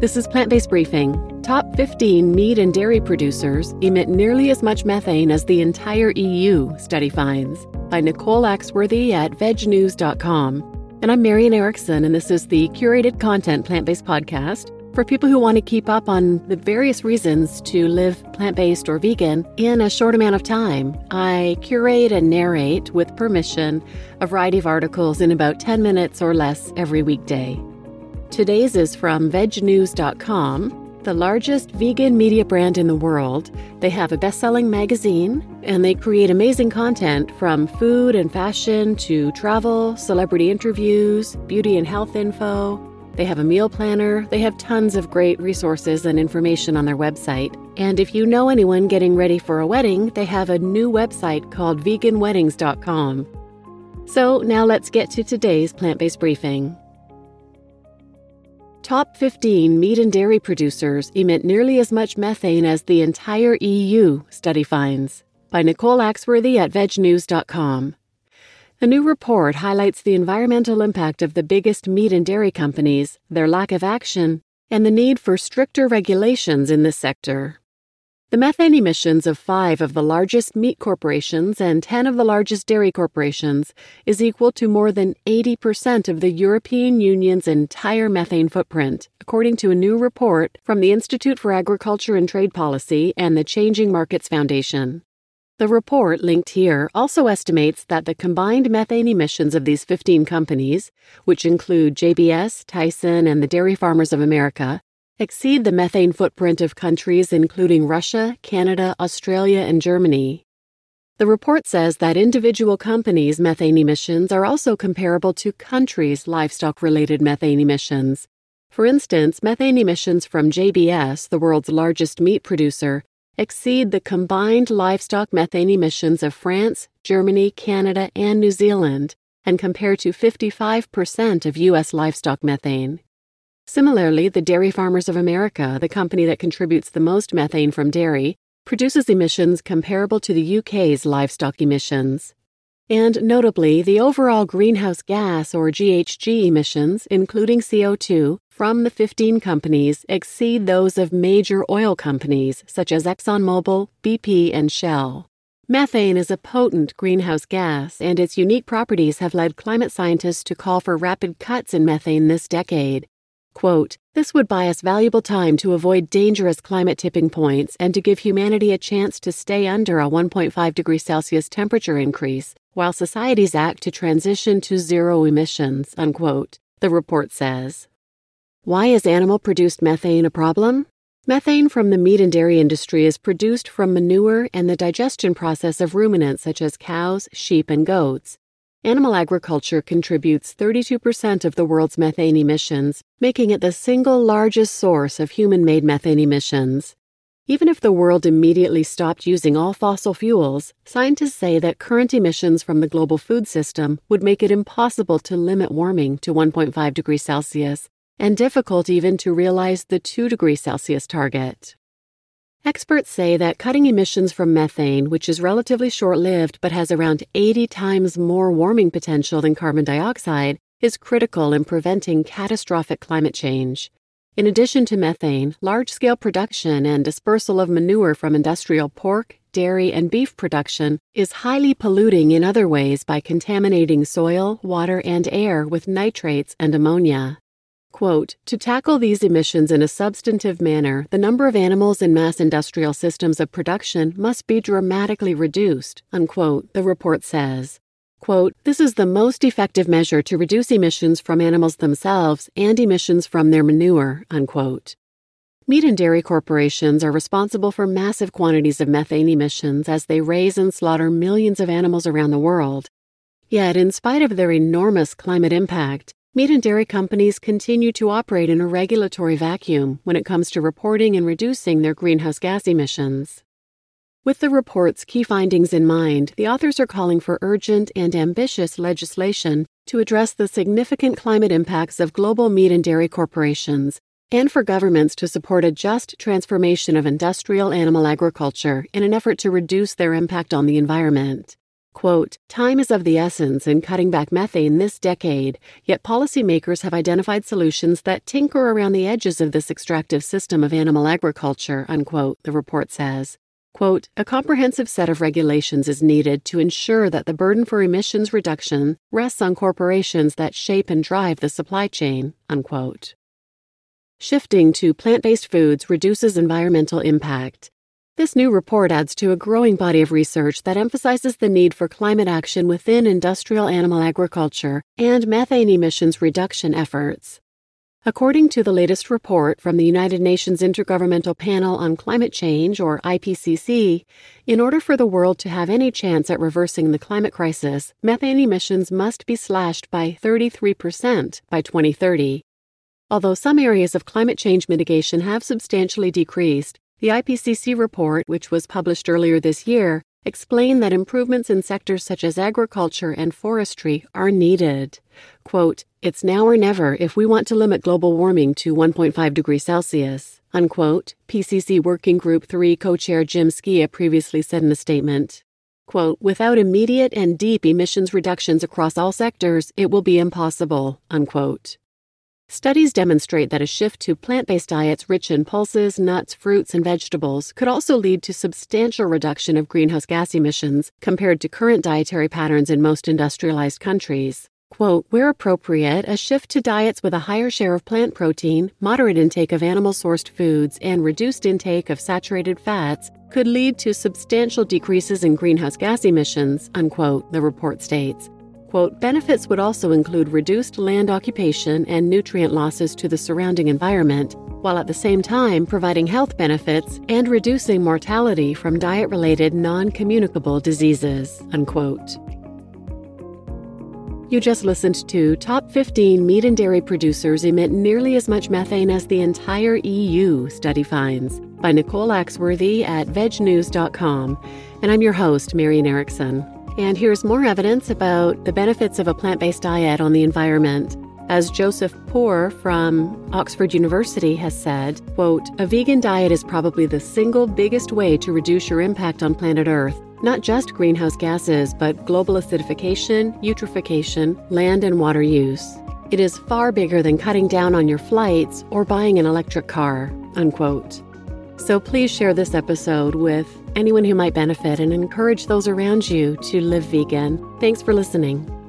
This is Plant Based Briefing. Top 15 meat and dairy producers emit nearly as much methane as the entire EU, study finds, by Nicole Axworthy at vegnews.com. And I'm Marian Erickson, and this is the curated content plant based podcast for people who want to keep up on the various reasons to live plant based or vegan in a short amount of time, I curate and narrate, with permission, a variety of articles in about 10 minutes or less every weekday. Today's is from vegnews.com, the largest vegan media brand in the world. They have a best selling magazine and they create amazing content from food and fashion to travel, celebrity interviews, beauty and health info they have a meal planner. They have tons of great resources and information on their website. And if you know anyone getting ready for a wedding, they have a new website called veganweddings.com. So now let's get to today's plant based briefing. Top 15 meat and dairy producers emit nearly as much methane as the entire EU, study finds. By Nicole Axworthy at vegnews.com. A new report highlights the environmental impact of the biggest meat and dairy companies, their lack of action, and the need for stricter regulations in this sector. The methane emissions of five of the largest meat corporations and 10 of the largest dairy corporations is equal to more than 80% of the European Union's entire methane footprint, according to a new report from the Institute for Agriculture and Trade Policy and the Changing Markets Foundation. The report, linked here, also estimates that the combined methane emissions of these 15 companies, which include JBS, Tyson, and the Dairy Farmers of America, exceed the methane footprint of countries including Russia, Canada, Australia, and Germany. The report says that individual companies' methane emissions are also comparable to countries' livestock related methane emissions. For instance, methane emissions from JBS, the world's largest meat producer, exceed the combined livestock methane emissions of France, Germany, Canada, and New Zealand, and compare to 55% of U.S. livestock methane. Similarly, the Dairy Farmers of America, the company that contributes the most methane from dairy, produces emissions comparable to the UK's livestock emissions. And notably, the overall greenhouse gas or GHG emissions, including CO2, from the 15 companies exceed those of major oil companies such as ExxonMobil, BP, and Shell. Methane is a potent greenhouse gas, and its unique properties have led climate scientists to call for rapid cuts in methane this decade. Quote, this would buy us valuable time to avoid dangerous climate tipping points and to give humanity a chance to stay under a 1.5 degrees Celsius temperature increase while societies act to transition to zero emissions, unquote, the report says. Why is animal produced methane a problem? Methane from the meat and dairy industry is produced from manure and the digestion process of ruminants such as cows, sheep, and goats. Animal agriculture contributes 32% of the world's methane emissions, making it the single largest source of human made methane emissions. Even if the world immediately stopped using all fossil fuels, scientists say that current emissions from the global food system would make it impossible to limit warming to 1.5 degrees Celsius and difficult even to realize the 2 degrees Celsius target. Experts say that cutting emissions from methane, which is relatively short lived but has around 80 times more warming potential than carbon dioxide, is critical in preventing catastrophic climate change. In addition to methane, large scale production and dispersal of manure from industrial pork, dairy, and beef production is highly polluting in other ways by contaminating soil, water, and air with nitrates and ammonia. Quote, to tackle these emissions in a substantive manner, the number of animals in mass industrial systems of production must be dramatically reduced, unquote, the report says. Quote, this is the most effective measure to reduce emissions from animals themselves and emissions from their manure, unquote. Meat and dairy corporations are responsible for massive quantities of methane emissions as they raise and slaughter millions of animals around the world. Yet, in spite of their enormous climate impact, meat and dairy companies continue to operate in a regulatory vacuum when it comes to reporting and reducing their greenhouse gas emissions. With the report's key findings in mind, the authors are calling for urgent and ambitious legislation to address the significant climate impacts of global meat and dairy corporations, and for governments to support a just transformation of industrial animal agriculture in an effort to reduce their impact on the environment. Quote, Time is of the essence in cutting back methane this decade, yet policymakers have identified solutions that tinker around the edges of this extractive system of animal agriculture, unquote, the report says. Quote, a comprehensive set of regulations is needed to ensure that the burden for emissions reduction rests on corporations that shape and drive the supply chain, unquote. Shifting to plant based foods reduces environmental impact. This new report adds to a growing body of research that emphasizes the need for climate action within industrial animal agriculture and methane emissions reduction efforts. According to the latest report from the United Nations Intergovernmental Panel on Climate Change, or IPCC, in order for the world to have any chance at reversing the climate crisis, methane emissions must be slashed by 33% by 2030. Although some areas of climate change mitigation have substantially decreased, the IPCC report, which was published earlier this year, explained that improvements in sectors such as agriculture and forestry are needed. Quote, It's now or never if we want to limit global warming to 1.5 degrees Celsius, unquote, PCC Working Group 3 co chair Jim Skea previously said in a statement. Quote, Without immediate and deep emissions reductions across all sectors, it will be impossible, unquote. Studies demonstrate that a shift to plant based diets rich in pulses, nuts, fruits, and vegetables could also lead to substantial reduction of greenhouse gas emissions compared to current dietary patterns in most industrialized countries. Quote, where appropriate, a shift to diets with a higher share of plant protein, moderate intake of animal sourced foods, and reduced intake of saturated fats could lead to substantial decreases in greenhouse gas emissions, unquote, the report states. Quote, benefits would also include reduced land occupation and nutrient losses to the surrounding environment, while at the same time providing health benefits and reducing mortality from diet related non communicable diseases. Unquote. You just listened to Top 15 Meat and Dairy Producers Emit Nearly as Much Methane as the Entire EU, Study Finds, by Nicole Axworthy at vegnews.com. And I'm your host, Marian Erickson. And here's more evidence about the benefits of a plant based diet on the environment. As Joseph Poore from Oxford University has said, quote, a vegan diet is probably the single biggest way to reduce your impact on planet Earth. Not just greenhouse gases, but global acidification, eutrophication, land and water use. It is far bigger than cutting down on your flights or buying an electric car. Unquote. So please share this episode with anyone who might benefit and encourage those around you to live vegan. Thanks for listening.